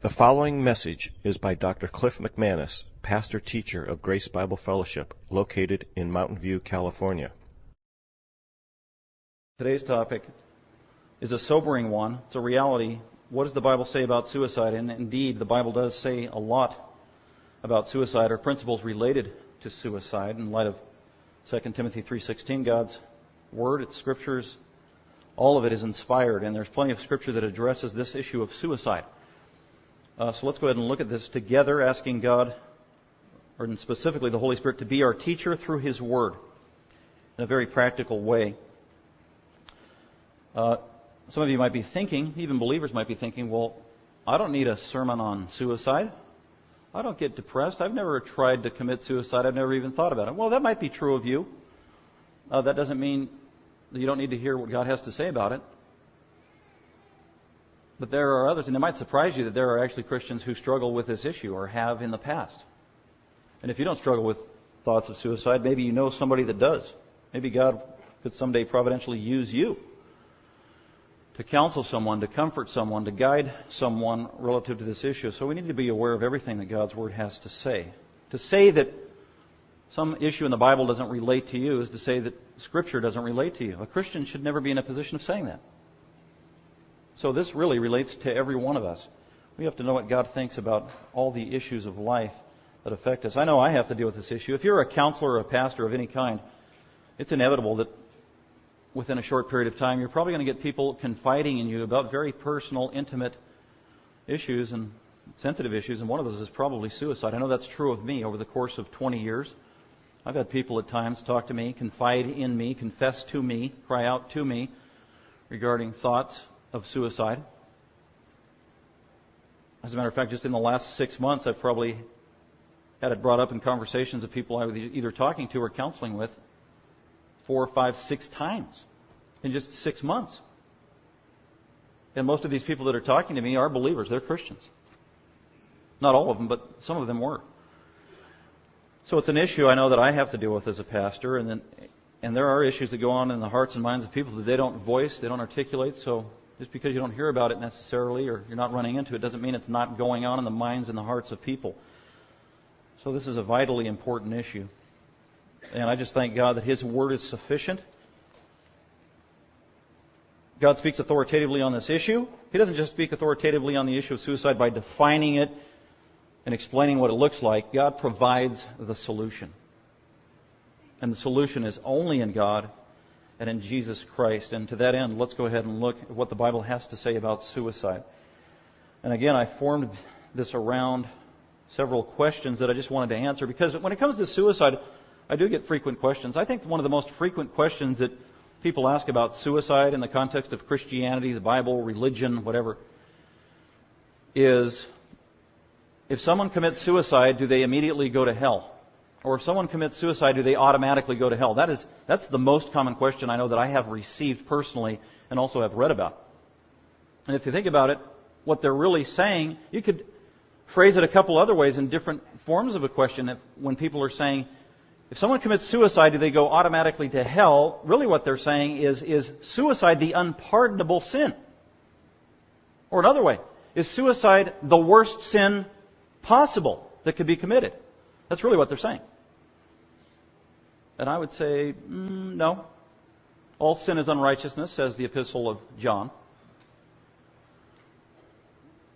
The following message is by Dr. Cliff McManus, pastor teacher of Grace Bible Fellowship, located in Mountain View, California. Today's topic is a sobering one. It's a reality. What does the Bible say about suicide? And indeed, the Bible does say a lot about suicide or principles related to suicide in light of 2 Timothy 3:16 God's word, its scriptures, all of it is inspired and there's plenty of scripture that addresses this issue of suicide. Uh, so let's go ahead and look at this together, asking God, or specifically the Holy Spirit, to be our teacher through His Word in a very practical way. Uh, some of you might be thinking, even believers might be thinking, well, I don't need a sermon on suicide. I don't get depressed. I've never tried to commit suicide. I've never even thought about it. Well, that might be true of you. Uh, that doesn't mean that you don't need to hear what God has to say about it. But there are others, and it might surprise you that there are actually Christians who struggle with this issue or have in the past. And if you don't struggle with thoughts of suicide, maybe you know somebody that does. Maybe God could someday providentially use you to counsel someone, to comfort someone, to guide someone relative to this issue. So we need to be aware of everything that God's Word has to say. To say that some issue in the Bible doesn't relate to you is to say that Scripture doesn't relate to you. A Christian should never be in a position of saying that. So this really relates to every one of us. We have to know what God thinks about all the issues of life that affect us. I know I have to deal with this issue. If you're a counselor or a pastor of any kind, it's inevitable that within a short period of time, you're probably going to get people confiding in you about very personal, intimate issues and sensitive issues, and one of those is probably suicide. I know that's true of me over the course of 20 years. I've had people at times talk to me, confide in me, confess to me, cry out to me regarding thoughts of suicide. As a matter of fact, just in the last six months, I've probably had it brought up in conversations of people I was either talking to or counseling with four, five, six times in just six months. And most of these people that are talking to me are believers. They're Christians. Not all of them, but some of them were. So it's an issue I know that I have to deal with as a pastor, and then, and there are issues that go on in the hearts and minds of people that they don't voice, they don't articulate. So just because you don't hear about it necessarily or you're not running into it doesn't mean it's not going on in the minds and the hearts of people. So this is a vitally important issue. And I just thank God that His Word is sufficient. God speaks authoritatively on this issue. He doesn't just speak authoritatively on the issue of suicide by defining it and explaining what it looks like. God provides the solution. And the solution is only in God and in Jesus Christ. And to that end, let's go ahead and look at what the Bible has to say about suicide. And again, I formed this around several questions that I just wanted to answer because when it comes to suicide, I do get frequent questions. I think one of the most frequent questions that people ask about suicide in the context of Christianity, the Bible, religion, whatever, is if someone commits suicide, do they immediately go to hell? Or if someone commits suicide, do they automatically go to hell? That is, that's the most common question I know that I have received personally and also have read about. And if you think about it, what they're really saying, you could phrase it a couple other ways in different forms of a question. If, when people are saying, if someone commits suicide, do they go automatically to hell? Really what they're saying is, is suicide the unpardonable sin? Or another way, is suicide the worst sin possible that could be committed? That's really what they're saying. And I would say, mm, no. All sin is unrighteousness, says the epistle of John.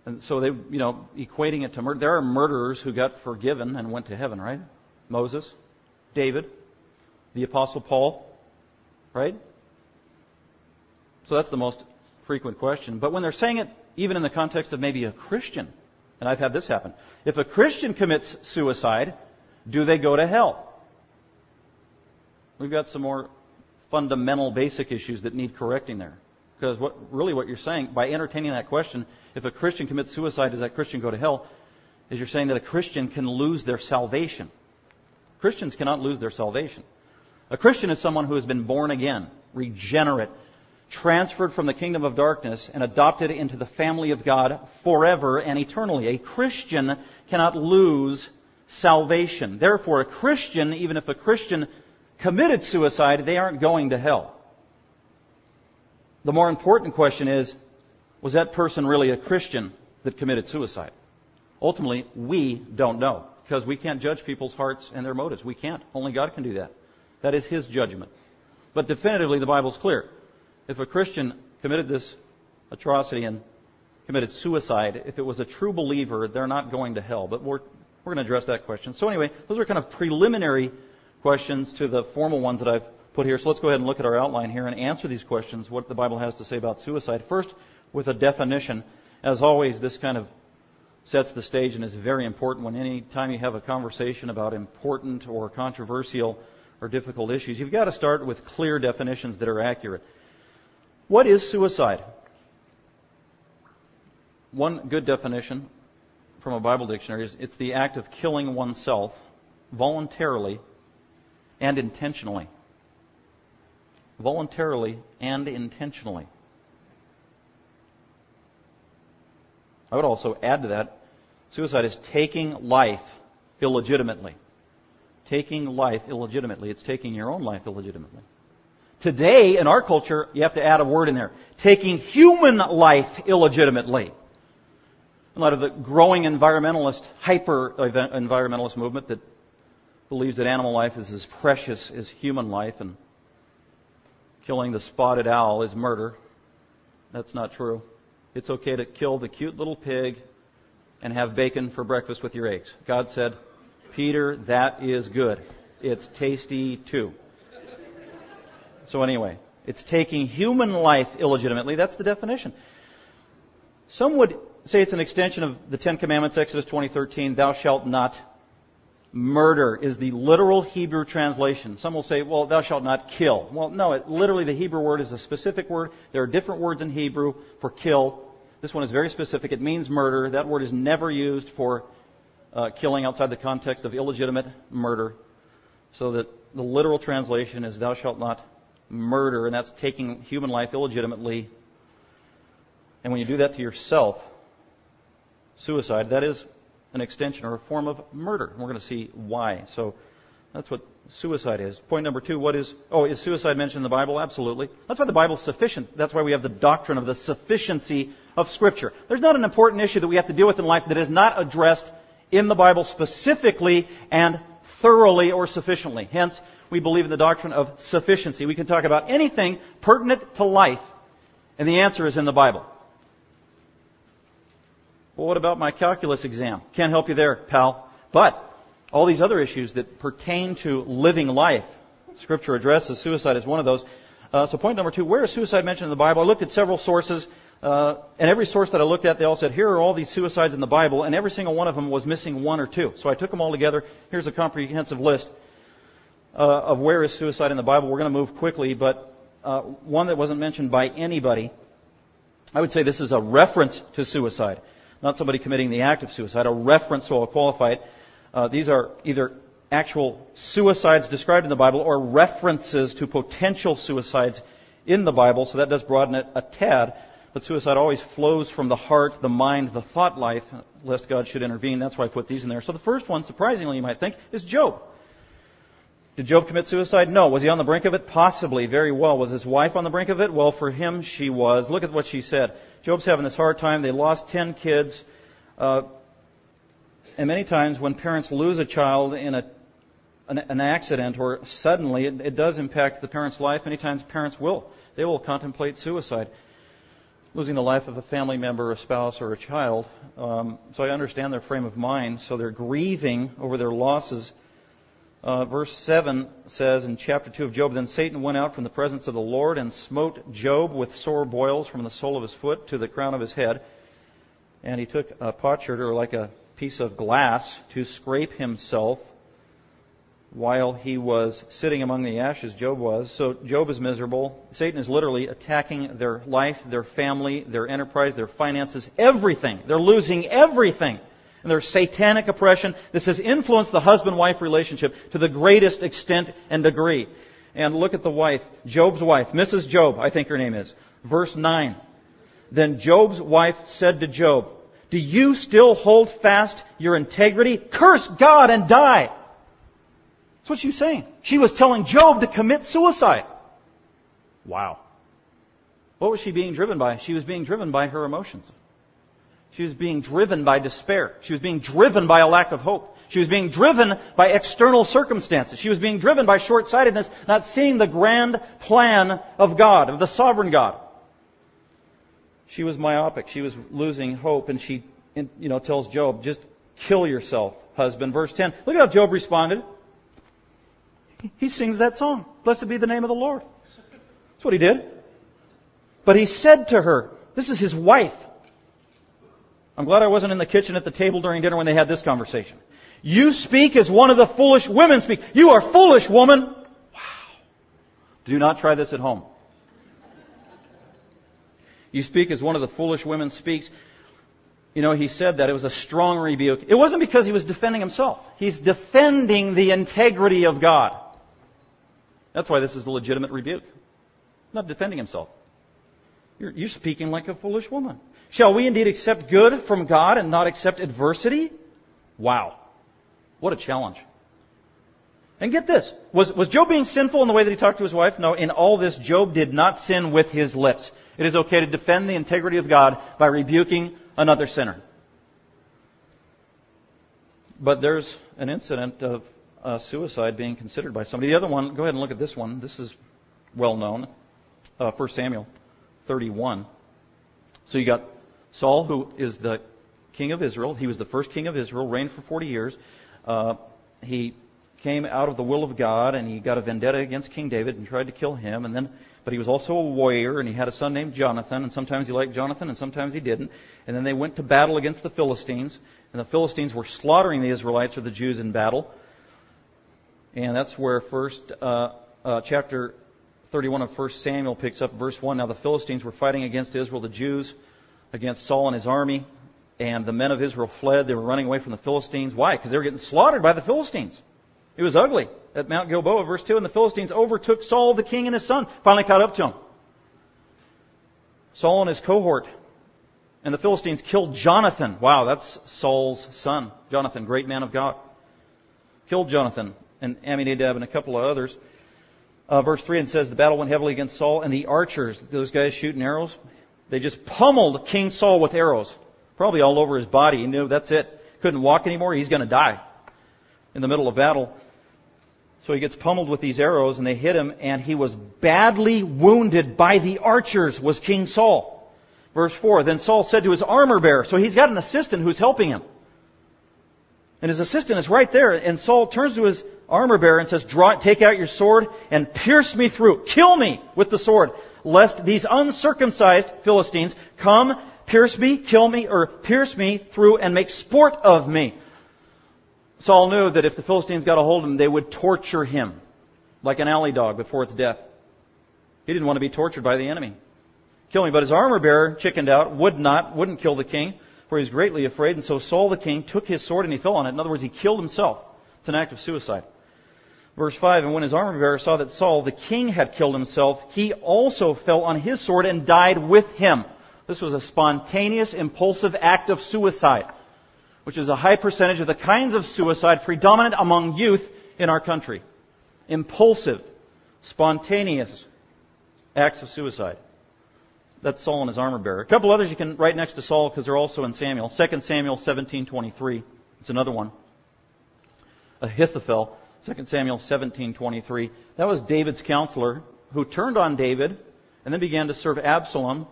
And so they, you know, equating it to murder. There are murderers who got forgiven and went to heaven, right? Moses, David, the apostle Paul, right? So that's the most frequent question. But when they're saying it, even in the context of maybe a Christian, and I've had this happen. If a Christian commits suicide, do they go to hell? We've got some more fundamental basic issues that need correcting there. Because what, really what you're saying, by entertaining that question, if a Christian commits suicide, does that Christian go to hell? Is you're saying that a Christian can lose their salvation. Christians cannot lose their salvation. A Christian is someone who has been born again, regenerate, transferred from the kingdom of darkness and adopted into the family of God forever and eternally. A Christian cannot lose salvation. Therefore, a Christian, even if a Christian committed suicide, they aren't going to hell. The more important question is, was that person really a Christian that committed suicide. Ultimately, we don't know because we can't judge people's hearts and their motives. We can't. Only God can do that. That is His judgment. But definitively, the Bible's clear. If a Christian committed this atrocity and committed suicide, if it was a true believer, they're not going to hell. But we're, we're going to address that question. So anyway, those are kind of preliminary questions to the formal ones that I've put here. So let's go ahead and look at our outline here and answer these questions, what the Bible has to say about suicide. First, with a definition. As always, this kind of sets the stage and is very important when any time you have a conversation about important or controversial or difficult issues, you've got to start with clear definitions that are accurate. What is suicide? One good definition from a Bible dictionary is it's the act of killing oneself voluntarily and intentionally. Voluntarily and intentionally. I would also add to that suicide is taking life illegitimately. Taking life illegitimately. It's taking your own life illegitimately. Today, in our culture, you have to add a word in there. Taking human life illegitimately. In light of the growing environmentalist, hyper environmentalist movement that believes that animal life is as precious as human life and killing the spotted owl is murder. That's not true. It's okay to kill the cute little pig and have bacon for breakfast with your eggs. God said, Peter, that is good. It's tasty too. So anyway, it's taking human life illegitimately. That's the definition. Some would say it's an extension of the Ten Commandments, Exodus 20:13, thou shalt not murder is the literal Hebrew translation. Some will say, well, thou shalt not kill. Well, no, it, literally the Hebrew word is a specific word. There are different words in Hebrew for kill. This one is very specific. It means murder. That word is never used for uh, killing outside the context of illegitimate murder. So that the literal translation is thou shalt not murder, and that's taking human life illegitimately. And when you do that to yourself, suicide, that is an extension or a form of murder. We're going to see why. So that's what suicide is. Point number two, what is, oh, is suicide mentioned in the Bible? Absolutely. That's why the Bible's sufficient. That's why we have the doctrine of the sufficiency of Scripture. There's not an important issue that we have to deal with in life that is not addressed in the Bible specifically and thoroughly or sufficiently. Hence, we believe in the doctrine of sufficiency. We can talk about anything pertinent to life, and the answer is in the Bible. Well, what about my calculus exam? Can't help you there, pal. But all these other issues that pertain to living life, Scripture addresses suicide as one of those. Uh, so point number two, where is suicide mentioned in the Bible? I looked at several sources, uh, and every source that I looked at, they all said, here are all these suicides in the Bible, and every single one of them was missing one or two. So I took them all together. Here's a comprehensive list uh, of where is suicide in the Bible. We're going to move quickly, but uh, one that wasn't mentioned by anybody. I would say this is a reference to suicide not somebody committing the act of suicide, a reference, so I'll qualify it. Uh, these are either actual suicides described in the Bible or references to potential suicides in the Bible, so that does broaden it a tad. But suicide always flows from the heart, the mind, the thought life, lest God should intervene. That's why I put these in there. So the first one, surprisingly, you might think, is Job. Did Job commit suicide? No. Was he on the brink of it? Possibly. Very well. Was his wife on the brink of it? Well, for him, she was. Look at what she said. Job's having this hard time. They lost ten kids. Uh, and many times when parents lose a child in a, an, an accident or suddenly, it, it does impact the parent's life. Many times parents will. They will contemplate suicide. Losing the life of a family member, a spouse, or a child. Um, so I understand their frame of mind. So they're grieving over their losses. Uh, verse 7 says in chapter 2 of Job, Then Satan went out from the presence of the Lord and smote Job with sore boils from the sole of his foot to the crown of his head. And he took a potsherd, or like a piece of glass, to scrape himself while he was sitting among the ashes, Job was. So Job is miserable. Satan is literally attacking their life, their family, their enterprise, their finances, everything. They're losing everything and their satanic oppression. This has influenced the husband-wife relationship to the greatest extent and degree. And look at the wife, Job's wife, Mrs. Job, I think her name is. Verse 9. Then Job's wife said to Job, Do you still hold fast your integrity? Curse God and die. That's what she was saying. She was telling Job to commit suicide. Wow. What was she being driven by? She was being driven by her emotions. She was being driven by despair. She was being driven by a lack of hope. She was being driven by external circumstances. She was being driven by short-sightedness, not seeing the grand plan of God, of the sovereign God. She was myopic. She was losing hope, and she, you know, tells Job, just kill yourself, husband. Verse 10. Look at how Job responded. He sings that song. Blessed be the name of the Lord. That's what he did. But he said to her, this is his wife. I'm glad I wasn't in the kitchen at the table during dinner when they had this conversation. You speak as one of the foolish women speak. You are foolish, woman. Wow. Do not try this at home. You speak as one of the foolish women speaks. You know, he said that it was a strong rebuke. It wasn't because he was defending himself. He's defending the integrity of God. That's why this is a legitimate rebuke. Not defending himself. You're, you're speaking like a foolish woman. Shall we indeed accept good from God and not accept adversity? Wow. What a challenge. And get this. Was, was Job being sinful in the way that he talked to his wife? No. In all this, Job did not sin with his lips. It is okay to defend the integrity of God by rebuking another sinner. But there's an incident of uh, suicide being considered by somebody. The other one, go ahead and look at this one. This is well known. Uh, 1 Samuel 31. So you got Saul, who is the king of Israel. He was the first king of Israel, reigned for 40 years. Uh, he came out of the will of God, and he got a vendetta against King David and tried to kill him. And then, but he was also a warrior, and he had a son named Jonathan. And sometimes he liked Jonathan, and sometimes he didn't. And then they went to battle against the Philistines, and the Philistines were slaughtering the Israelites or the Jews in battle. And that's where first uh, uh, chapter 31 of 1 Samuel picks up verse 1. Now the Philistines were fighting against Israel, the Jews against Saul and his army, and the men of Israel fled. They were running away from the Philistines. Why? Because they were getting slaughtered by the Philistines. It was ugly at Mount Gilboa, verse 2. And the Philistines overtook Saul, the king, and his son. Finally caught up to him. Saul and his cohort. And the Philistines killed Jonathan. Wow, that's Saul's son. Jonathan, great man of God. Killed Jonathan and Abinadab and a couple of others. Uh, verse 3 and says the battle went heavily against Saul and the archers, those guys shooting arrows, they just pummeled King Saul with arrows. Probably all over his body. He knew that's it. Couldn't walk anymore. He's going to die in the middle of battle. So he gets pummeled with these arrows and they hit him and he was badly wounded by the archers was King Saul. Verse 4, then Saul said to his armor bearer, so he's got an assistant who's helping him. And his assistant is right there and Saul turns to his armor bearer and says, Draw, take out your sword and pierce me through. Kill me with the sword, lest these uncircumcised Philistines come, pierce me, kill me, or pierce me through and make sport of me. Saul knew that if the Philistines got a hold of him, they would torture him like an alley dog before its death. He didn't want to be tortured by the enemy. Kill me. But his armor bearer chickened out, would not, wouldn't kill the king, for he was greatly afraid. And so Saul the king took his sword and he fell on it. In other words, he killed himself. It's an act of suicide. Verse 5, and when his armor bearer saw that Saul, the king, had killed himself, he also fell on his sword and died with him. This was a spontaneous, impulsive act of suicide, which is a high percentage of the kinds of suicide predominant among youth in our country. Impulsive, spontaneous acts of suicide. That's Saul and his armor bearer. A couple others you can write next to Saul because they're also in Samuel. 2 Samuel 17:23. It's another one. Ahithophel 2 Samuel 17:23. That was David's counselor who turned on David and then began to serve Absalom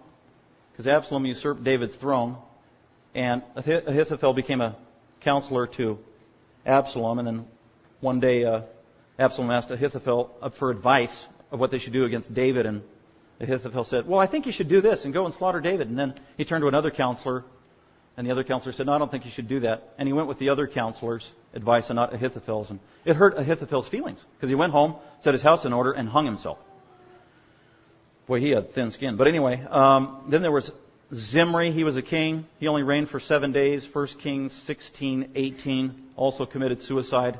because Absalom usurped David's throne and Ahithophel became a counselor to Absalom and then one day uh, Absalom asked Ahithophel for advice of what they should do against David and Ahithophel said, "Well, I think you should do this and go and slaughter David." And then he turned to another counselor and the other counselor said, No, I don't think you should do that. And he went with the other counselor's advice and not Ahithophel's. And it hurt Ahithophel's feelings because he went home, set his house in order, and hung himself. Boy, he had thin skin. But anyway, um, then there was Zimri. He was a king. He only reigned for seven days. 1 Kings 16, 18. Also committed suicide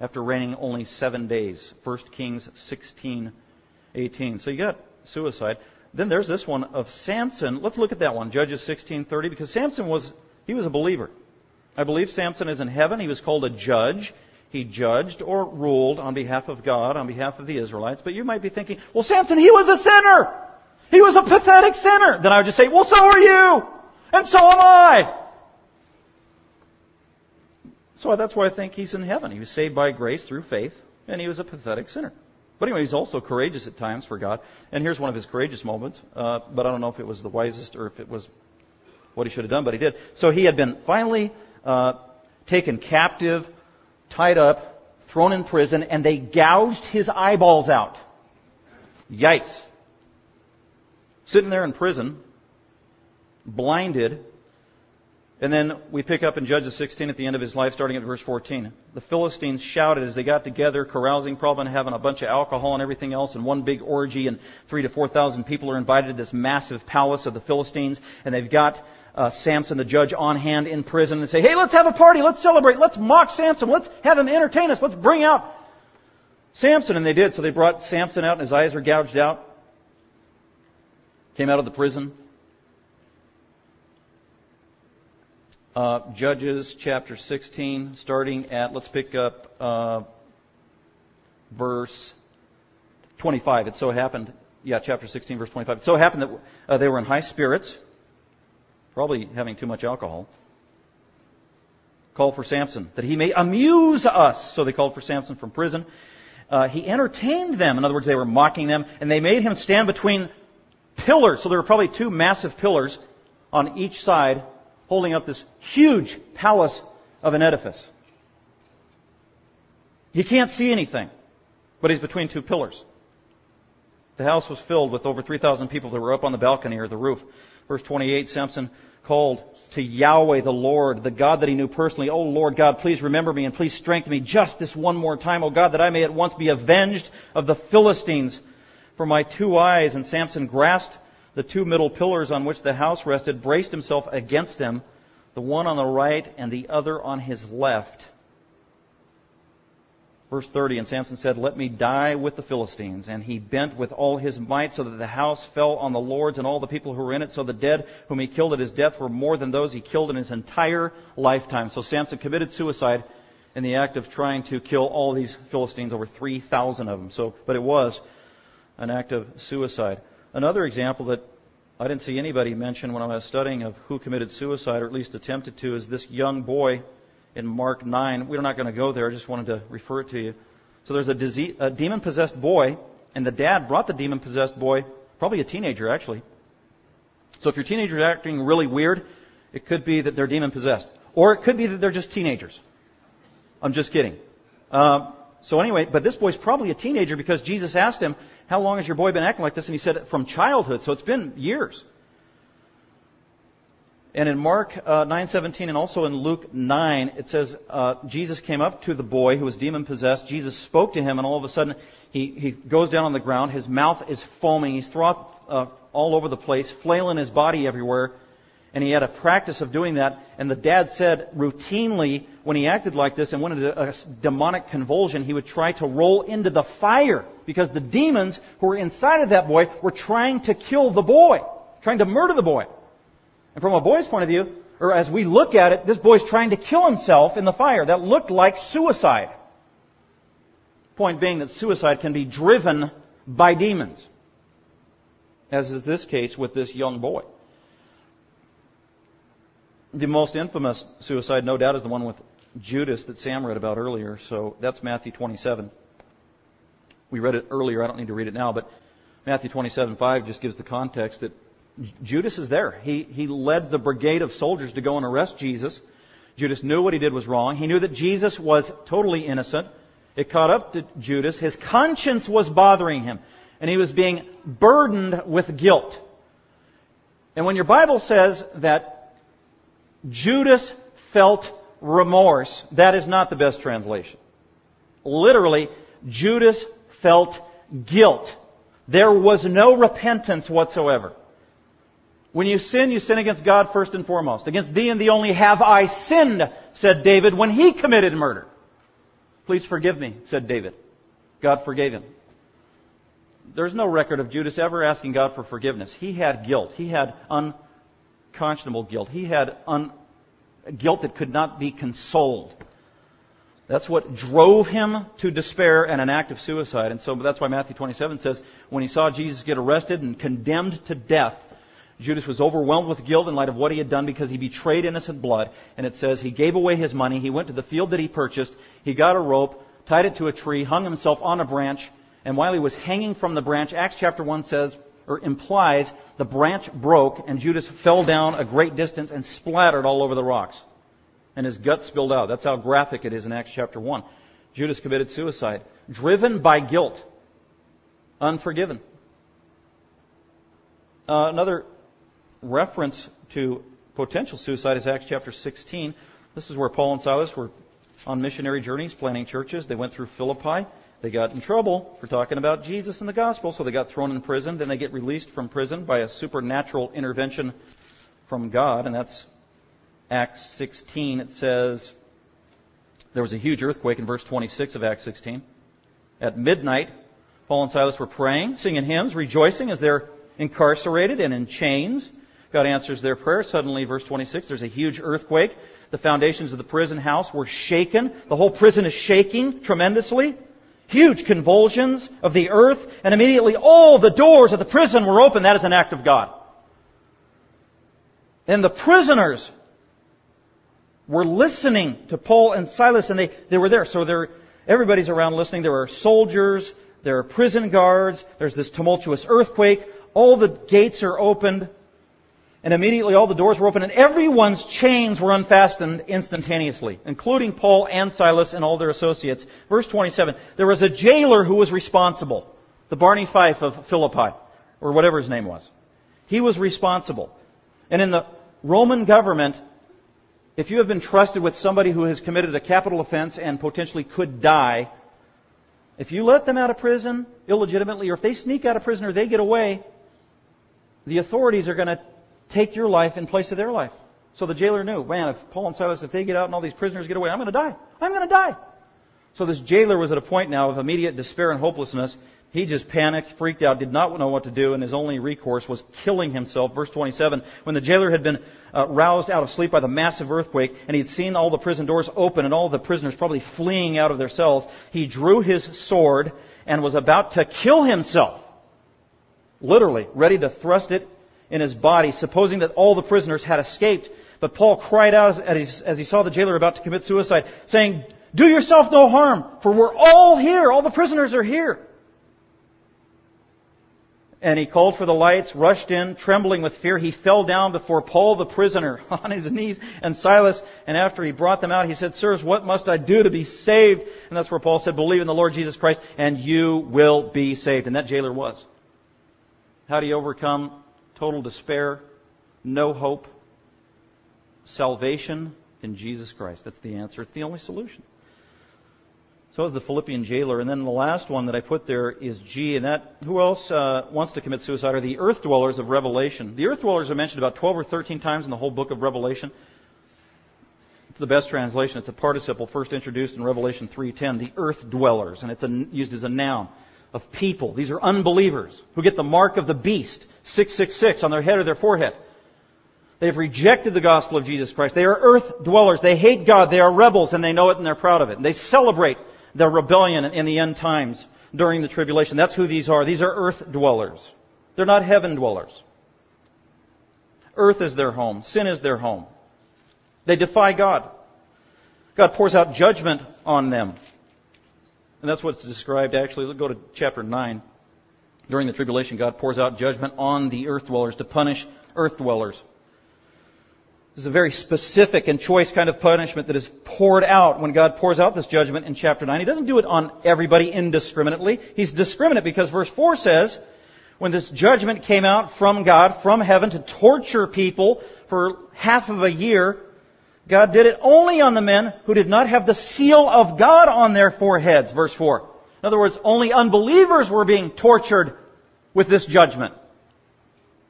after reigning only seven days. 1 Kings 16, 18. So you got suicide. Then there's this one of Samson. Let's look at that one, Judges 16:30, because Samson was he was a believer. I believe Samson is in heaven. He was called a judge. He judged or ruled on behalf of God, on behalf of the Israelites. But you might be thinking, well, Samson, he was a sinner. He was a pathetic sinner. Then I would just say, well, so are you. And so am I! So that's why I think he's in heaven. He was saved by grace through faith, and he was a pathetic sinner. But anyway, he's also courageous at times for God. And here's one of his courageous moments. Uh, but I don't know if it was the wisest or if it was what he should have done, but he did. So he had been finally uh, taken captive, tied up, thrown in prison, and they gouged his eyeballs out. Yikes. Sitting there in prison, blinded, and then we pick up in Judges 16 at the end of his life, starting at verse 14. The Philistines shouted as they got together, carousing, probably having a bunch of alcohol and everything else, and one big orgy, and three to four thousand people are invited to this massive palace of the Philistines, and they've got uh, Samson, the judge, on hand in prison, and say, "Hey, let's have a party, let's celebrate, let's mock Samson, let's have him entertain us, let's bring out Samson." And they did. So they brought Samson out, and his eyes were gouged out. Came out of the prison, Uh, Judges chapter 16, starting at, let's pick up uh, verse 25. It so happened, yeah, chapter 16, verse 25. It so happened that uh, they were in high spirits, probably having too much alcohol. Called for Samson, that he may amuse us. So they called for Samson from prison. Uh, he entertained them. In other words, they were mocking them, and they made him stand between pillars. So there were probably two massive pillars on each side holding up this huge palace of an edifice. He can't see anything, but he's between two pillars. The house was filled with over 3,000 people that were up on the balcony or the roof. Verse 28, Samson called to Yahweh the Lord, the God that he knew personally. Oh Lord God, please remember me and please strengthen me just this one more time, oh God, that I may at once be avenged of the Philistines for my two eyes. And Samson grasped the two middle pillars on which the house rested, braced himself against them, the one on the right and the other on his left. Verse 30, and Samson said, Let me die with the Philistines. And he bent with all his might so that the house fell on the lords and all the people who were in it. So the dead whom he killed at his death were more than those he killed in his entire lifetime. So Samson committed suicide in the act of trying to kill all these Philistines, over 3,000 of them. So, but it was an act of suicide. Another example that I didn't see anybody mention when I was studying of who committed suicide, or at least attempted to, is this young boy in Mark 9. We're not going to go there. I just wanted to refer it to you. So there's a, a demon possessed boy, and the dad brought the demon possessed boy, probably a teenager actually. So if your teenager is acting really weird, it could be that they're demon possessed. Or it could be that they're just teenagers. I'm just kidding. Um, so anyway, but this boy's probably a teenager because Jesus asked him, how long has your boy been acting like this? And he said, from childhood. So it's been years. And in Mark uh, 9:17 and also in Luke 9, it says uh, Jesus came up to the boy who was demon possessed. Jesus spoke to him, and all of a sudden he, he goes down on the ground. His mouth is foaming. He's thrown uh, all over the place, flailing his body everywhere. And he had a practice of doing that. And the dad said routinely, when he acted like this and went into a demonic convulsion, he would try to roll into the fire because the demons who were inside of that boy were trying to kill the boy, trying to murder the boy. And from a boy's point of view, or as we look at it, this boy's trying to kill himself in the fire. That looked like suicide. Point being that suicide can be driven by demons. As is this case with this young boy. The most infamous suicide, no doubt, is the one with Judas that Sam read about earlier. So that's Matthew 27. We read it earlier. I don't need to read it now, but Matthew 27:5 just gives the context that Judas is there. He, he led the brigade of soldiers to go and arrest Jesus. Judas knew what he did was wrong. He knew that Jesus was totally innocent. It caught up to Judas. His conscience was bothering him, and he was being burdened with guilt. And when your Bible says that Judas felt remorse. That is not the best translation. Literally, Judas felt guilt. There was no repentance whatsoever. When you sin, you sin against God first and foremost. Against thee and thee only have I sinned, said David when he committed murder. Please forgive me, said David. God forgave him. There's no record of Judas ever asking God for forgiveness. He had guilt. He had unconscionable guilt. He had un- guilt that could not be consoled. That's what drove him to despair and an act of suicide. And so that's why Matthew 27 says, when he saw Jesus get arrested and condemned to death, Judas was overwhelmed with guilt in light of what he had done because he betrayed innocent blood. And it says he gave away his money. He went to the field that he purchased. He got a rope, tied it to a tree, hung himself on a branch. And while he was hanging from the branch, Acts chapter 1 says, or implies, the branch broke and Judas fell down a great distance and splattered all over the rocks. And his guts spilled out. That's how graphic it is in Acts chapter 1. Judas committed suicide. Driven by guilt. Unforgiven. Uh, another reference to potential suicide is Acts chapter 16. This is where Paul and Silas were on missionary journeys, planting churches. They went through Philippi. They got in trouble for talking about Jesus and the gospel, so they got thrown in prison. Then they get released from prison by a supernatural intervention from God, and that's Acts 16. It says there was a huge earthquake in verse 26 of Acts 16. At midnight, Paul and Silas were praying, singing hymns, rejoicing as they're incarcerated and in chains. God answers their prayer. Suddenly, verse 26, there's a huge earthquake. The foundations of the prison house were shaken. The whole prison is shaking tremendously. Huge convulsions of the earth, and immediately all the doors of the prison were open. That is an act of God. And the prisoners were listening to Paul and Silas, and they, they were there. So there, everybody's around listening. There are soldiers, there are prison guards, there's this tumultuous earthquake, all the gates are opened, and immediately all the doors were open, and everyone's chains were unfastened instantaneously, including Paul and Silas and all their associates. Verse 27, there was a jailer who was responsible, the Barney Fife of Philippi, or whatever his name was. He was responsible. And in the Roman government, if you have been trusted with somebody who has committed a capital offense and potentially could die, if you let them out of prison illegitimately, or if they sneak out of prison or they get away, the authorities are going to take your life in place of their life. So the jailer knew, man, if Paul and Silas, if they get out and all these prisoners get away, I'm going to die. I'm going to die. So this jailer was at a point now of immediate despair and hopelessness. He just panicked, freaked out, did not know what to do, and his only recourse was killing himself. Verse 27, when the jailer had been uh, roused out of sleep by the massive earthquake, and he had seen all the prison doors open and all the prisoners probably fleeing out of their cells, he drew his sword and was about to kill himself. Literally, ready to thrust it in his body, supposing that all the prisoners had escaped. But Paul cried out as he saw the jailer about to commit suicide, saying, Do yourself no harm, for we're all here. All the prisoners are here. And he called for the lights, rushed in, trembling with fear. He fell down before Paul the prisoner on his knees and Silas. And after he brought them out, he said, Sirs, what must I do to be saved? And that's where Paul said, Believe in the Lord Jesus Christ and you will be saved. And that jailer was. How do you overcome total despair, no hope? Salvation in Jesus Christ. That's the answer. It's the only solution. So is the Philippian jailer. And then the last one that I put there is G. And that, who else uh, wants to commit suicide are the earth dwellers of Revelation. The earth dwellers are mentioned about 12 or 13 times in the whole book of Revelation. It's the best translation. It's a participle first introduced in Revelation 3.10, the earth dwellers. And it's a, used as a noun of people. These are unbelievers who get the mark of the beast, 666, on their head or their forehead. They have rejected the gospel of Jesus Christ. They are earth dwellers. They hate God. They are rebels and they know it and they're proud of it. And they celebrate their rebellion in the end times during the tribulation. That's who these are. These are earth dwellers. They're not heaven dwellers. Earth is their home. Sin is their home. They defy God. God pours out judgment on them. And that's what's described actually. Let's go to chapter 9. During the tribulation, God pours out judgment on the earth dwellers to punish earth dwellers. This is a very specific and choice kind of punishment that is poured out when God pours out this judgment in chapter 9. He doesn't do it on everybody indiscriminately. He's discriminate because verse 4 says, when this judgment came out from God, from heaven, to torture people for half of a year, God did it only on the men who did not have the seal of God on their foreheads, verse 4. In other words, only unbelievers were being tortured with this judgment.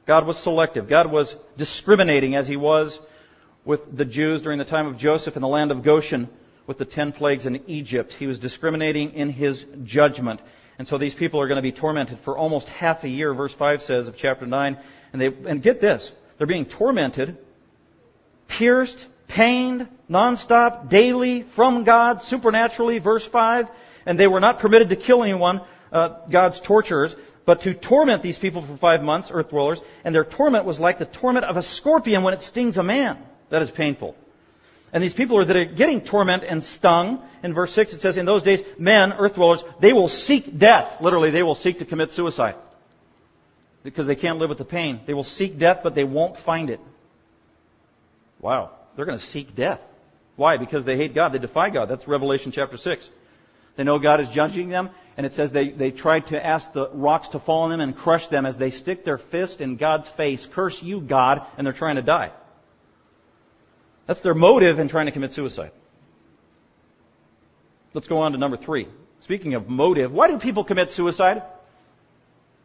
God was selective. God was discriminating as He was with the Jews during the time of Joseph in the land of Goshen with the ten plagues in Egypt. He was discriminating in his judgment. And so these people are going to be tormented for almost half a year, verse 5 says of chapter 9. And they, and get this, they're being tormented, pierced, pained, nonstop, daily, from God, supernaturally, verse 5. And they were not permitted to kill anyone, uh, God's torturers. but to torment these people for five months, earth dwellers, and their torment was like the torment of a scorpion when it stings a man. That is painful. And these people are, that are getting torment and stung. In verse 6 it says, In those days, men, earth dwellers, they will seek death. Literally, they will seek to commit suicide. Because they can't live with the pain. They will seek death, but they won't find it. Wow. They're going to seek death. Why? Because they hate God. They defy God. That's Revelation chapter 6. They know God is judging them, and it says they, they try to ask the rocks to fall on them and crush them as they stick their fist in God's face. Curse you, God, and they're trying to die. That's their motive in trying to commit suicide. Let's go on to number three. Speaking of motive, why do people commit suicide?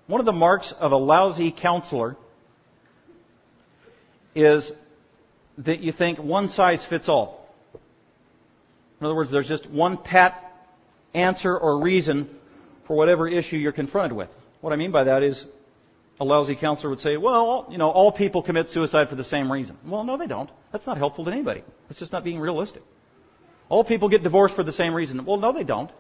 One of the marks of a lousy counselor is that you think one size fits all. In other words, there's just one pat answer or reason for whatever issue you're confronted with. What I mean by that is a lousy counselor would say, well, you know, all people commit suicide for the same reason. Well, no, they don't. That's not helpful to anybody. That's just not being realistic. All people get divorced for the same reason. Well, no, they don't.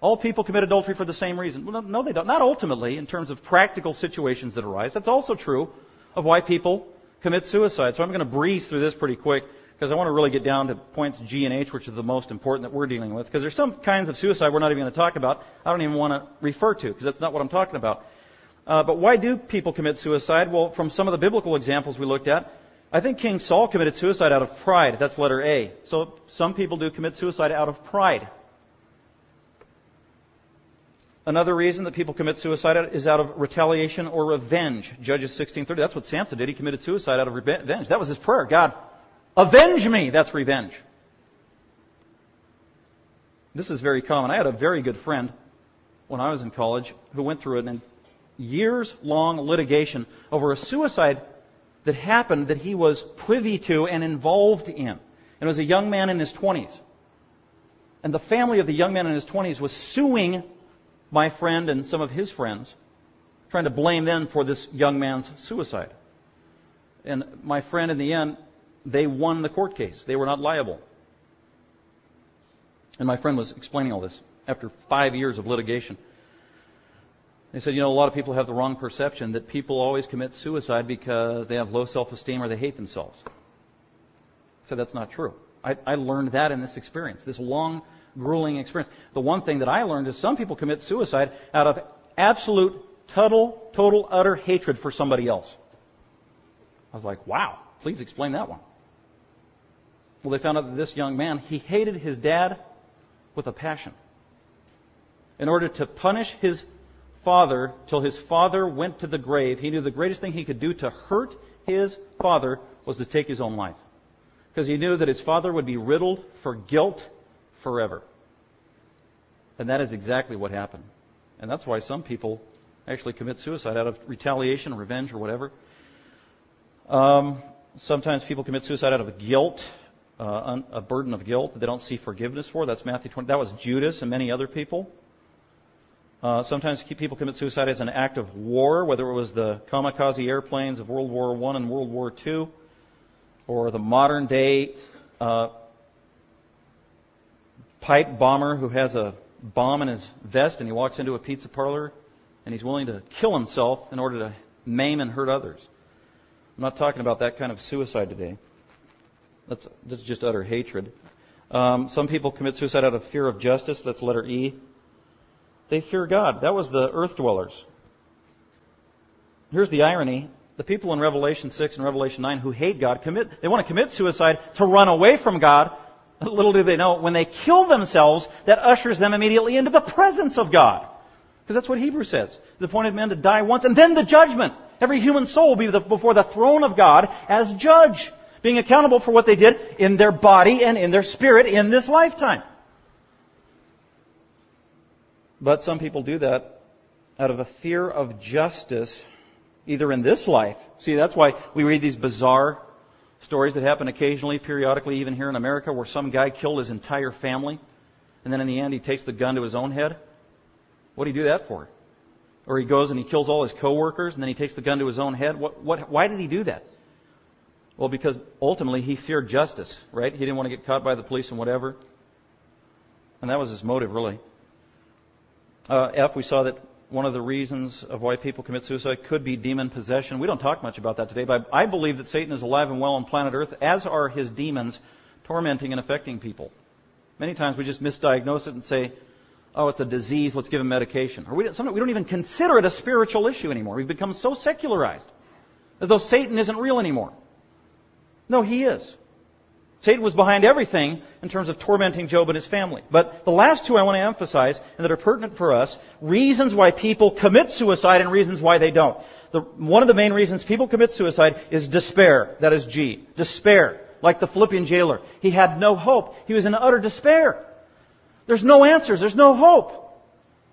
All people commit adultery for the same reason. Well, no, they don't. Not ultimately, in terms of practical situations that arise. That's also true of why people commit suicide. So I'm going to breeze through this pretty quick because I want to really get down to points G and H, which are the most important that we're dealing with. Because there's some kinds of suicide we're not even going to talk about. I don't even want to refer to because that's not what I'm talking about. Uh, but why do people commit suicide? Well, from some of the biblical examples we looked at, I think King Saul committed suicide out of pride. That's letter A. So some people do commit suicide out of pride. Another reason that people commit suicide is out of retaliation or revenge. Judges 16:30. That's what Samson did. He committed suicide out of revenge. That was his prayer. God, avenge me. That's revenge. This is very common. I had a very good friend when I was in college who went through and years long litigation over a suicide that happened that he was privy to and involved in. And it was a young man in his 20s. And the family of the young man in his 20s was suing my friend and some of his friends, trying to blame them for this young man's suicide. And my friend, in the end, they won the court case. They were not liable. And my friend was explaining all this after five years of litigation. They said, you know, a lot of people have the wrong perception that people always commit suicide because they have low self-esteem or they hate themselves. So that's not true. I, I learned that in this experience, this long, grueling experience. The one thing that I learned is some people commit suicide out of absolute, total, total, utter hatred for somebody else. I was like, wow, please explain that one. Well, they found out that this young man, he hated his dad with a passion. In order to punish his father till his father went to the grave, he knew the greatest thing he could do to hurt his father was to take his own life. Because he knew that his father would be riddled for guilt forever. And that is exactly what happened. And that's why some people actually commit suicide out of retaliation, or revenge, or whatever. Um, sometimes people commit suicide out of guilt, uh, a burden of guilt that they don't see forgiveness for. That's Matthew 20. That was Judas and many other people. Uh, sometimes people commit suicide as an act of war, whether it was the kamikaze airplanes of World War I and World War II, or the modern day uh, pipe bomber who has a bomb in his vest and he walks into a pizza parlor and he's willing to kill himself in order to maim and hurt others. I'm not talking about that kind of suicide today. That's, that's just utter hatred. Um, some people commit suicide out of fear of justice. That's letter E. They fear God. That was the earth dwellers. Here's the irony. The people in Revelation 6 and Revelation 9 who hate God commit, they want to commit suicide to run away from God. Little do they know, when they kill themselves, that ushers them immediately into the presence of God. Because that's what Hebrews says. The appointed men to die once and then the judgment. Every human soul will be before the throne of God as judge, being accountable for what they did in their body and in their spirit in this lifetime. But some people do that out of a fear of justice, either in this life. See, that's why we read these bizarre stories that happen occasionally, periodically, even here in America, where some guy killed his entire family, and then in the end he takes the gun to his own head. What do you do that for? Or he goes and he kills all his coworkers, and then he takes the gun to his own head. What, what, why did he do that? Well, because ultimately he feared justice, right? He didn't want to get caught by the police and whatever. And that was his motive, really. Uh, F, we saw that one of the reasons of why people commit suicide could be demon possession. We don't talk much about that today, but I believe that Satan is alive and well on planet Earth, as are his demons, tormenting and affecting people. Many times we just misdiagnose it and say, oh, it's a disease, let's give him medication. Or we, don't, we don't even consider it a spiritual issue anymore. We've become so secularized, as though Satan isn't real anymore. No, he is. Satan was behind everything in terms of tormenting Job and his family. But the last two I want to emphasize, and that are pertinent for us, reasons why people commit suicide and reasons why they don't. The, one of the main reasons people commit suicide is despair. That is G. Despair. Like the Philippian jailer. He had no hope. He was in utter despair. There's no answers. There's no hope.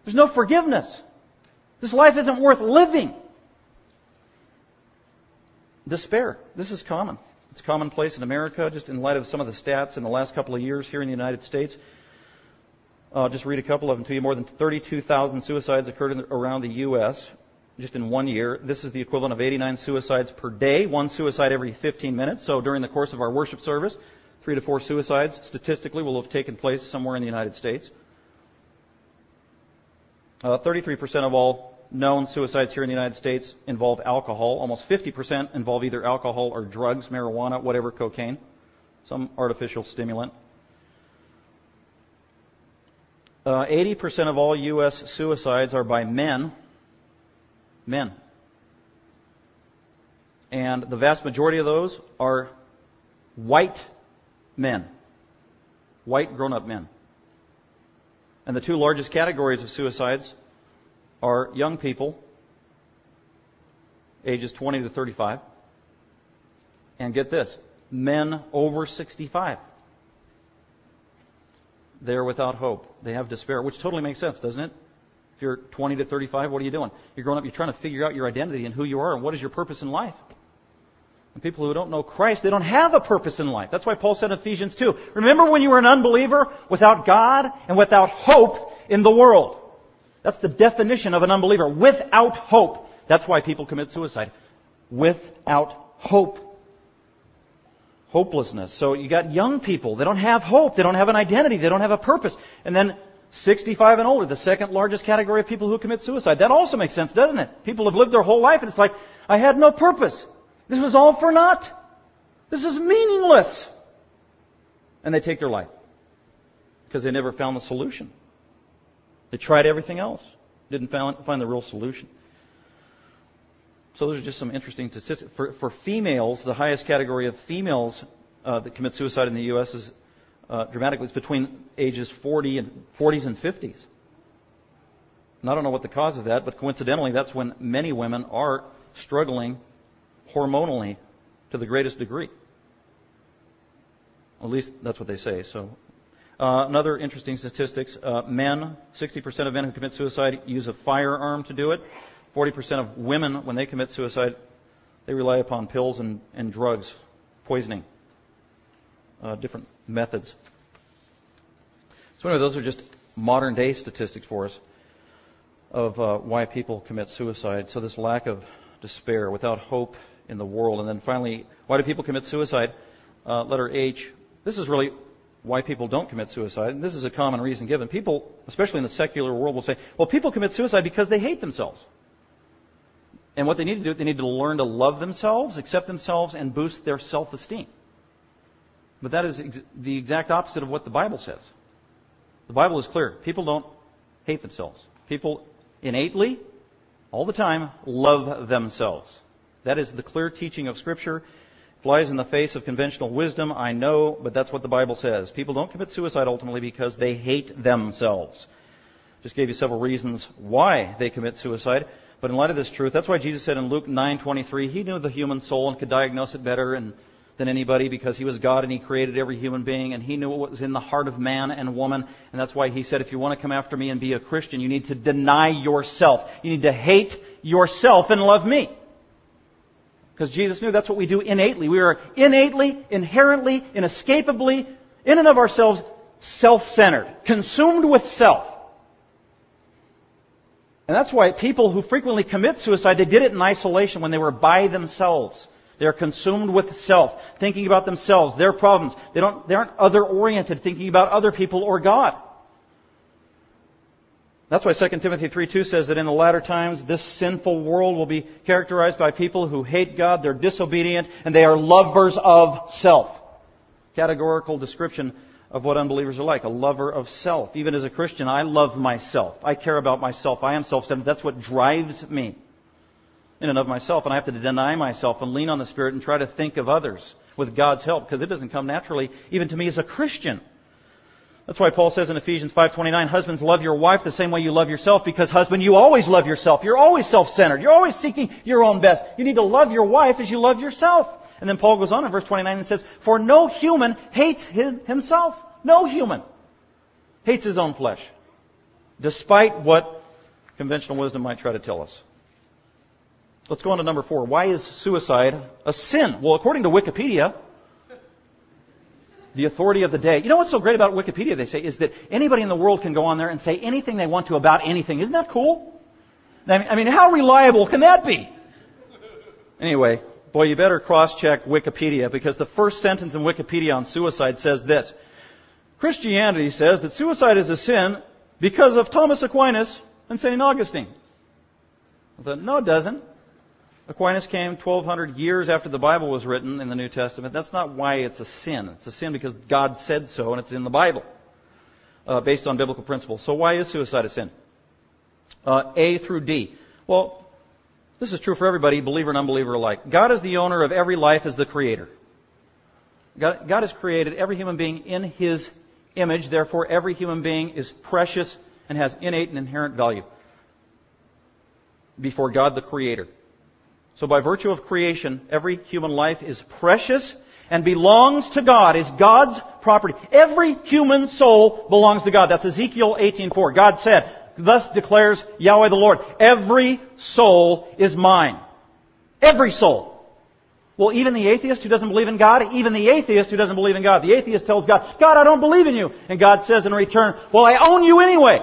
There's no forgiveness. This life isn't worth living. Despair. This is common. It's commonplace in America, just in light of some of the stats in the last couple of years here in the United States. I'll just read a couple of them to you. More than 32,000 suicides occurred in, around the U.S. just in one year. This is the equivalent of 89 suicides per day, one suicide every 15 minutes. So during the course of our worship service, three to four suicides statistically will have taken place somewhere in the United States. Uh, 33% of all known suicides here in the United States involve alcohol. Almost 50% involve either alcohol or drugs, marijuana, whatever, cocaine, some artificial stimulant. Uh, 80% of all U.S. suicides are by men. Men. And the vast majority of those are white men. White grown up men. And the two largest categories of suicides are young people, ages 20 to 35. And get this men over 65. They're without hope. They have despair, which totally makes sense, doesn't it? If you're 20 to 35, what are you doing? You're growing up, you're trying to figure out your identity and who you are and what is your purpose in life. And people who don't know Christ, they don't have a purpose in life. That's why Paul said in Ephesians 2, remember when you were an unbeliever without God and without hope in the world. That's the definition of an unbeliever. Without hope. That's why people commit suicide. Without hope. Hopelessness. So you got young people. They don't have hope. They don't have an identity. They don't have a purpose. And then 65 and older, the second largest category of people who commit suicide. That also makes sense, doesn't it? People have lived their whole life and it's like, I had no purpose. This was all for naught. This is meaningless. And they take their life. Because they never found the solution. They tried everything else, didn't find the real solution. So those are just some interesting statistics. For, for females, the highest category of females uh, that commit suicide in the U.S. is uh, dramatically. It's between ages 40 and 40s and 50s. And I don't know what the cause of that, but coincidentally, that's when many women are struggling hormonally to the greatest degree. At least that's what they say. So uh, another interesting statistics, uh, men, 60% of men who commit suicide use a firearm to do it. 40% of women, when they commit suicide, they rely upon pills and, and drugs, poisoning, uh, different methods. So anyway, those are just modern day statistics for us of uh, why people commit suicide. So this lack of despair, without hope in the world. And then finally, why do people commit suicide? Uh, letter H. This is really why people don't commit suicide, and this is a common reason given. People, especially in the secular world, will say, well, people commit suicide because they hate themselves. And what they need to do, they need to learn to love themselves, accept themselves, and boost their self-esteem. But that is ex- the exact opposite of what the Bible says. The Bible is clear. People don't hate themselves. People innately, all the time, love themselves. That is the clear teaching of Scripture flies in the face of conventional wisdom, I know, but that's what the Bible says. People don't commit suicide ultimately because they hate themselves. Just gave you several reasons why they commit suicide. But in light of this truth, that's why Jesus said in Luke 9:23, he knew the human soul and could diagnose it better and, than anybody because he was God and he created every human being and he knew what was in the heart of man and woman. And that's why he said, if you want to come after me and be a Christian, you need to deny yourself. You need to hate yourself and love me. Because Jesus knew that's what we do innately. We are innately, inherently, inescapably, in and of ourselves, self-centered, consumed with self. And that's why people who frequently commit suicide, they did it in isolation when they were by themselves. They're consumed with self, thinking about themselves, their problems. They don't, they aren't other oriented, thinking about other people or God. That's why 2 Timothy 3:2 says that in the latter times this sinful world will be characterized by people who hate God, they're disobedient, and they are lovers of self. Categorical description of what unbelievers are like, a lover of self. Even as a Christian, I love myself. I care about myself. I am self-centered. That's what drives me in and of myself, and I have to deny myself and lean on the Spirit and try to think of others with God's help, because it doesn't come naturally even to me as a Christian. That's why Paul says in Ephesians 5:29, husbands love your wife the same way you love yourself because husband you always love yourself. You're always self-centered. You're always seeking your own best. You need to love your wife as you love yourself. And then Paul goes on in verse 29 and says, "For no human hates himself. No human hates his own flesh, despite what conventional wisdom might try to tell us." Let's go on to number 4. Why is suicide a sin? Well, according to Wikipedia, the authority of the day. You know what's so great about Wikipedia, they say, is that anybody in the world can go on there and say anything they want to about anything. Isn't that cool? I mean, how reliable can that be? Anyway, boy, you better cross-check Wikipedia because the first sentence in Wikipedia on suicide says this. Christianity says that suicide is a sin because of Thomas Aquinas and St. Augustine. I thought, no, it doesn't. Aquinas came 1200 years after the Bible was written in the New Testament. That's not why it's a sin. It's a sin because God said so and it's in the Bible, uh, based on biblical principles. So why is suicide a sin? Uh, a through D. Well, this is true for everybody, believer and unbeliever alike. God is the owner of every life as the creator. God, God has created every human being in His image. Therefore, every human being is precious and has innate and inherent value before God the Creator. So by virtue of creation, every human life is precious and belongs to God, is God's property. Every human soul belongs to God. That's Ezekiel 18:4. God said, thus declares Yahweh the Lord, every soul is mine. Every soul. Well, even the atheist who doesn't believe in God, even the atheist who doesn't believe in God, the atheist tells God, God, I don't believe in you. And God says in return, well, I own you anyway.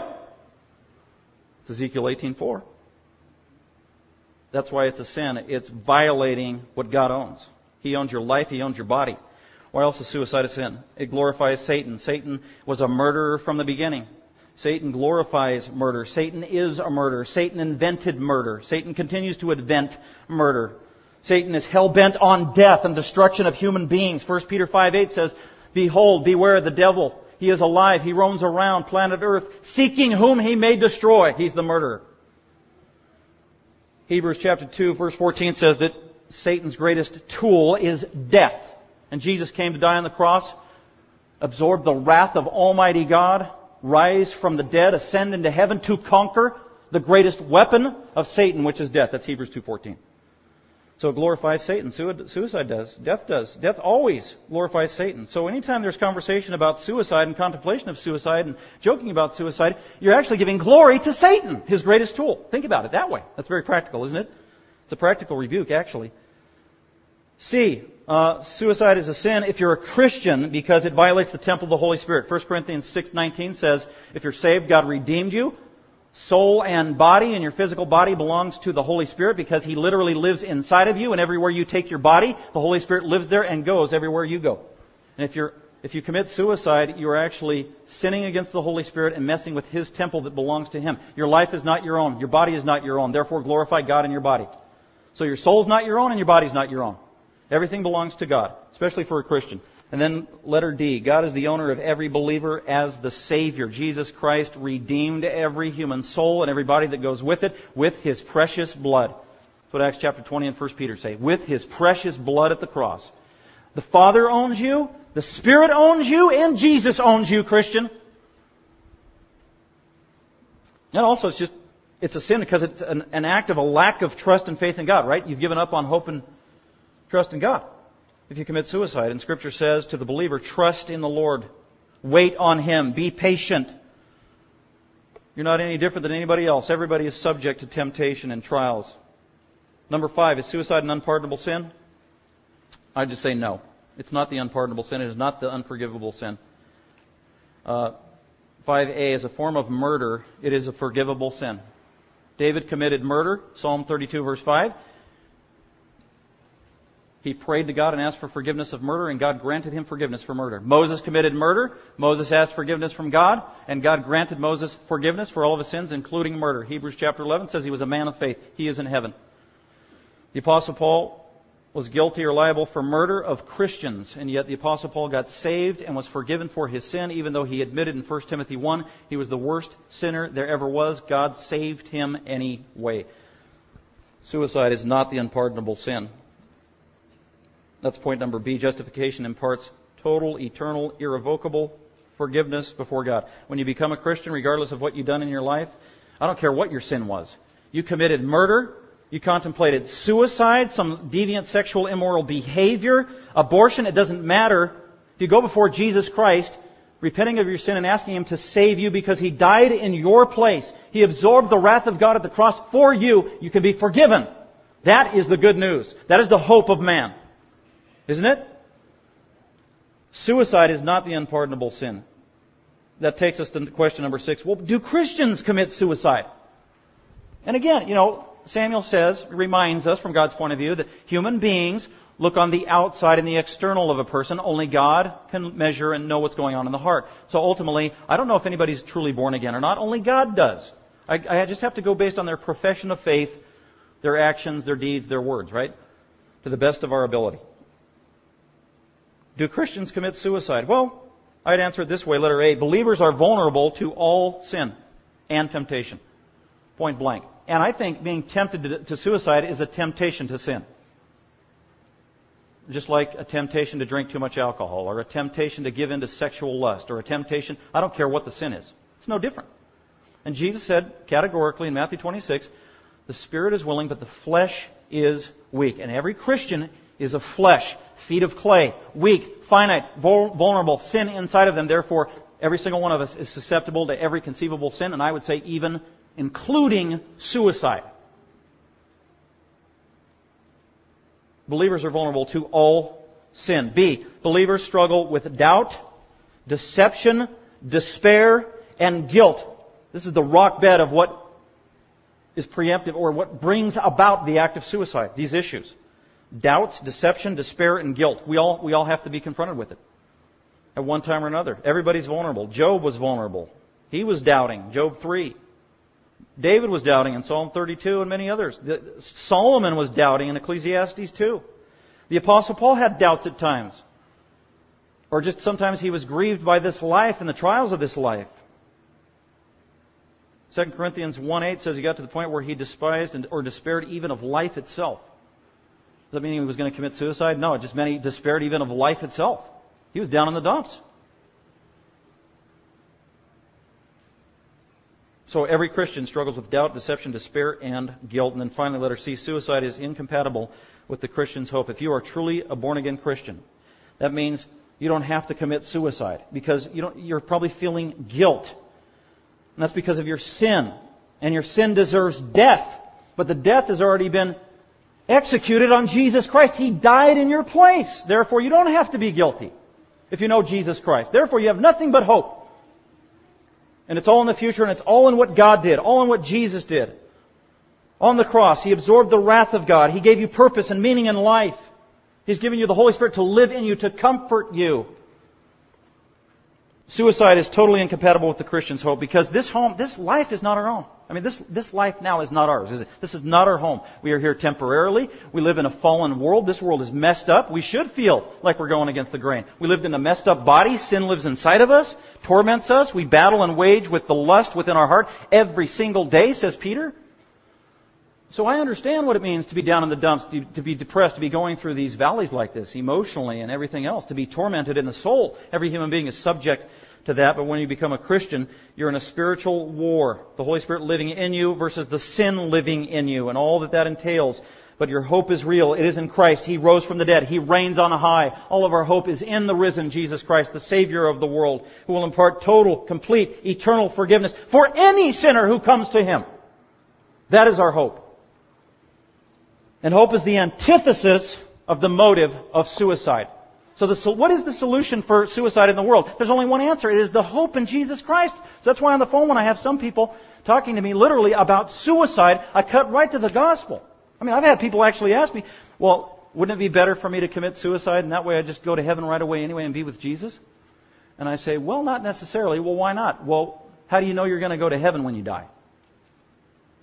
It's Ezekiel 18:4. That's why it's a sin. It's violating what God owns. He owns your life. He owns your body. Why else is suicide a sin? It glorifies Satan. Satan was a murderer from the beginning. Satan glorifies murder. Satan is a murderer. Satan invented murder. Satan continues to invent murder. Satan is hell bent on death and destruction of human beings. 1 Peter 5 8 says, Behold, beware of the devil. He is alive. He roams around planet earth, seeking whom he may destroy. He's the murderer. Hebrews chapter 2 verse 14 says that Satan's greatest tool is death. And Jesus came to die on the cross, absorb the wrath of Almighty God, rise from the dead, ascend into heaven to conquer the greatest weapon of Satan, which is death. That's Hebrews 2.14. So it glorifies Satan. Suicide does. Death does. Death always glorifies Satan. So anytime there's conversation about suicide and contemplation of suicide and joking about suicide, you're actually giving glory to Satan, his greatest tool. Think about it that way. That's very practical, isn't it? It's a practical rebuke, actually. C. Uh, suicide is a sin if you're a Christian because it violates the temple of the Holy Spirit. 1 Corinthians 6:19 says, "If you're saved, God redeemed you soul and body, and your physical body belongs to the Holy Spirit because He literally lives inside of you, and everywhere you take your body, the Holy Spirit lives there and goes everywhere you go. And if you're if you commit suicide, you are actually sinning against the Holy Spirit and messing with His temple that belongs to Him. Your life is not your own. Your body is not your own. Therefore, glorify God in your body. So your soul's not your own and your body's not your own. Everything belongs to God, especially for a Christian. And then letter D. God is the owner of every believer as the Savior. Jesus Christ redeemed every human soul and everybody that goes with it with His precious blood. That's what Acts chapter 20 and 1 Peter say. With His precious blood at the cross. The Father owns you, the Spirit owns you, and Jesus owns you, Christian. And also it's just, it's a sin because it's an, an act of a lack of trust and faith in God, right? You've given up on hope and trust in God if you commit suicide. And Scripture says to the believer, trust in the Lord. Wait on Him. Be patient. You're not any different than anybody else. Everybody is subject to temptation and trials. Number five, is suicide an unpardonable sin? I'd just say no. It's not the unpardonable sin. It is not the unforgivable sin. Uh, 5a is a form of murder. It is a forgivable sin. David committed murder, Psalm 32 verse 5. He prayed to God and asked for forgiveness of murder, and God granted him forgiveness for murder. Moses committed murder. Moses asked forgiveness from God, and God granted Moses forgiveness for all of his sins, including murder. Hebrews chapter 11 says he was a man of faith. He is in heaven. The Apostle Paul was guilty or liable for murder of Christians, and yet the Apostle Paul got saved and was forgiven for his sin, even though he admitted in 1 Timothy 1 he was the worst sinner there ever was. God saved him anyway. Suicide is not the unpardonable sin. That's point number B. Justification imparts total, eternal, irrevocable forgiveness before God. When you become a Christian, regardless of what you've done in your life, I don't care what your sin was. You committed murder, you contemplated suicide, some deviant sexual immoral behavior, abortion, it doesn't matter. If you go before Jesus Christ, repenting of your sin and asking Him to save you because He died in your place, He absorbed the wrath of God at the cross for you, you can be forgiven. That is the good news. That is the hope of man. Isn't it? Suicide is not the unpardonable sin. That takes us to question number six. Well, do Christians commit suicide? And again, you know, Samuel says, reminds us from God's point of view that human beings look on the outside and the external of a person. Only God can measure and know what's going on in the heart. So ultimately, I don't know if anybody's truly born again or not. Only God does. I, I just have to go based on their profession of faith, their actions, their deeds, their words, right? To the best of our ability. Do Christians commit suicide? Well, I'd answer it this way, letter A. Believers are vulnerable to all sin and temptation. Point blank. And I think being tempted to suicide is a temptation to sin. Just like a temptation to drink too much alcohol, or a temptation to give in to sexual lust, or a temptation, I don't care what the sin is. It's no different. And Jesus said categorically in Matthew 26, the spirit is willing, but the flesh is weak. And every Christian is a flesh, feet of clay, weak, finite, vulnerable, sin inside of them. Therefore, every single one of us is susceptible to every conceivable sin, and I would say even including suicide. Believers are vulnerable to all sin. B. Believers struggle with doubt, deception, despair, and guilt. This is the rock bed of what is preemptive or what brings about the act of suicide, these issues doubts, deception, despair, and guilt. We all, we all have to be confronted with it at one time or another. Everybody's vulnerable. Job was vulnerable. He was doubting. Job 3. David was doubting in Psalm 32 and many others. The, Solomon was doubting in Ecclesiastes 2. The Apostle Paul had doubts at times. Or just sometimes he was grieved by this life and the trials of this life. 2 Corinthians 1.8 says he got to the point where he despised or despaired even of life itself. Does that mean he was going to commit suicide? No, it just meant he despaired even of life itself. He was down in the dumps. So every Christian struggles with doubt, deception, despair, and guilt. And then finally, letter C, suicide is incompatible with the Christian's hope. If you are truly a born again Christian, that means you don't have to commit suicide because you you're probably feeling guilt. And that's because of your sin. And your sin deserves death. But the death has already been executed on Jesus Christ. He died in your place. Therefore, you don't have to be guilty if you know Jesus Christ. Therefore, you have nothing but hope. And it's all in the future and it's all in what God did, all in what Jesus did. On the cross, He absorbed the wrath of God. He gave you purpose and meaning in life. He's given you the Holy Spirit to live in you, to comfort you. Suicide is totally incompatible with the Christian's hope because this home, this life is not our own. I mean, this, this life now is not ours, is it? This is not our home. We are here temporarily. We live in a fallen world. This world is messed up. We should feel like we're going against the grain. We lived in a messed up body. Sin lives inside of us, torments us. We battle and wage with the lust within our heart every single day, says Peter. So I understand what it means to be down in the dumps, to, to, be depressed, to be going through these valleys like this, emotionally and everything else, to be tormented in the soul. Every human being is subject to that, but when you become a Christian, you're in a spiritual war. The Holy Spirit living in you versus the sin living in you and all that that entails. But your hope is real. It is in Christ. He rose from the dead. He reigns on high. All of our hope is in the risen Jesus Christ, the Savior of the world, who will impart total, complete, eternal forgiveness for any sinner who comes to Him. That is our hope. And hope is the antithesis of the motive of suicide. So the, what is the solution for suicide in the world? There's only one answer. It is the hope in Jesus Christ. So that's why on the phone when I have some people talking to me literally about suicide, I cut right to the gospel. I mean, I've had people actually ask me, well, wouldn't it be better for me to commit suicide and that way I just go to heaven right away anyway and be with Jesus? And I say, well, not necessarily. Well, why not? Well, how do you know you're going to go to heaven when you die?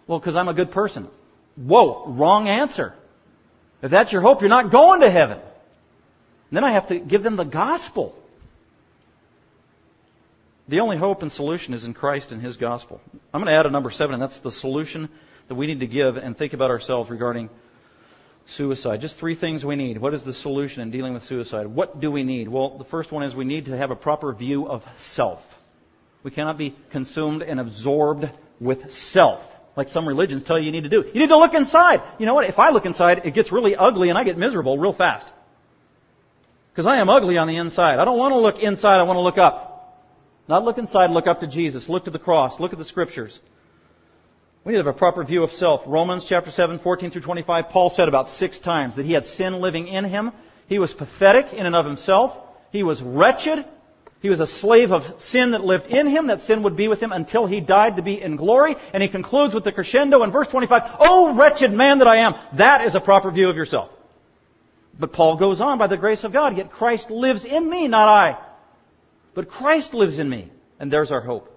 Well, because I'm a good person. Whoa, wrong answer. If that's your hope, you're not going to heaven. Then I have to give them the gospel. The only hope and solution is in Christ and His gospel. I'm going to add a number seven, and that's the solution that we need to give and think about ourselves regarding suicide. Just three things we need. What is the solution in dealing with suicide? What do we need? Well, the first one is we need to have a proper view of self. We cannot be consumed and absorbed with self. Like some religions tell you you need to do. You need to look inside. You know what? If I look inside, it gets really ugly and I get miserable real fast. Because I am ugly on the inside. I don't want to look inside, I want to look up. Not look inside, look up to Jesus. Look to the cross. Look at the scriptures. We need to have a proper view of self. Romans chapter 7, 14 through 25, Paul said about six times that he had sin living in him. He was pathetic in and of himself. He was wretched. He was a slave of sin that lived in him, that sin would be with him until he died to be in glory. And he concludes with the crescendo in verse 25, Oh wretched man that I am. That is a proper view of yourself. But Paul goes on, by the grace of God, yet Christ lives in me, not I. But Christ lives in me. And there's our hope.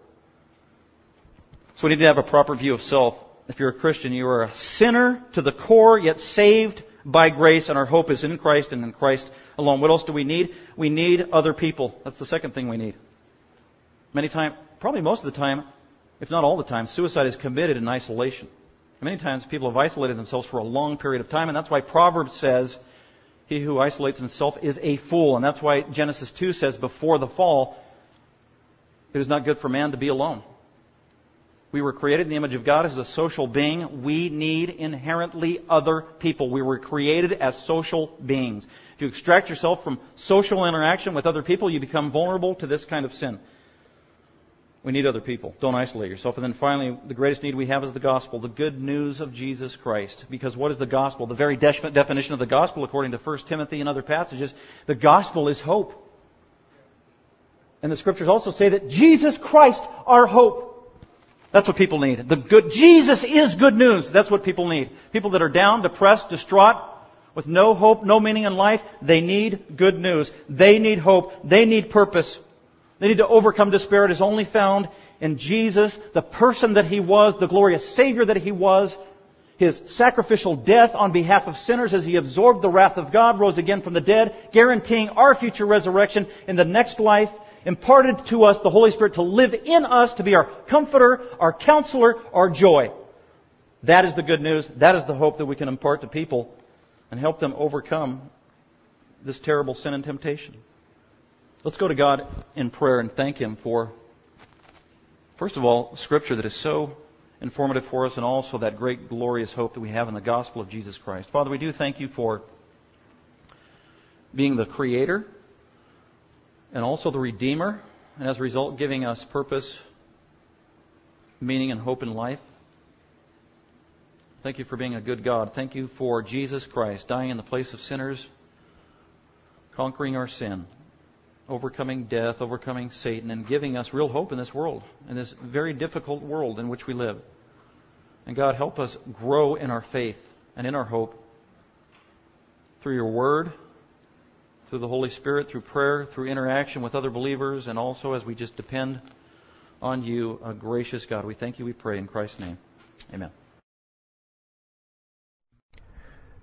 So we need to have a proper view of self. If you're a Christian, you are a sinner to the core, yet saved by grace, and our hope is in Christ and in Christ alone. What else do we need? We need other people. That's the second thing we need. Many times, probably most of the time, if not all the time, suicide is committed in isolation. Many times people have isolated themselves for a long period of time, and that's why Proverbs says, he who isolates himself is a fool. And that's why Genesis 2 says, before the fall, it is not good for man to be alone. We were created in the image of God as a social being. We need inherently other people. We were created as social beings. If you extract yourself from social interaction with other people, you become vulnerable to this kind of sin. We need other people. Don't isolate yourself. And then finally, the greatest need we have is the gospel, the good news of Jesus Christ. Because what is the gospel? The very de- definition of the gospel, according to 1 Timothy and other passages, the gospel is hope. And the scriptures also say that Jesus Christ, our hope. That's what people need. The good, Jesus is good news. That's what people need. People that are down, depressed, distraught, with no hope, no meaning in life, they need good news. They need hope. They need purpose. They need to overcome despair. It is only found in Jesus, the person that He was, the glorious Savior that He was, His sacrificial death on behalf of sinners as He absorbed the wrath of God, rose again from the dead, guaranteeing our future resurrection in the next life, imparted to us the Holy Spirit to live in us, to be our comforter, our counselor, our joy. That is the good news. That is the hope that we can impart to people and help them overcome this terrible sin and temptation. Let's go to God in prayer and thank Him for, first of all, Scripture that is so informative for us and also that great glorious hope that we have in the gospel of Jesus Christ. Father, we do thank you for being the Creator and also the Redeemer, and as a result, giving us purpose, meaning, and hope in life. Thank you for being a good God. Thank you for Jesus Christ dying in the place of sinners, conquering our sin, overcoming death, overcoming Satan, and giving us real hope in this world, in this very difficult world in which we live. And God, help us grow in our faith and in our hope through your word through the Holy Spirit, through prayer, through interaction with other believers, and also as we just depend on you, a gracious God. We thank you, we pray in Christ's name. Amen.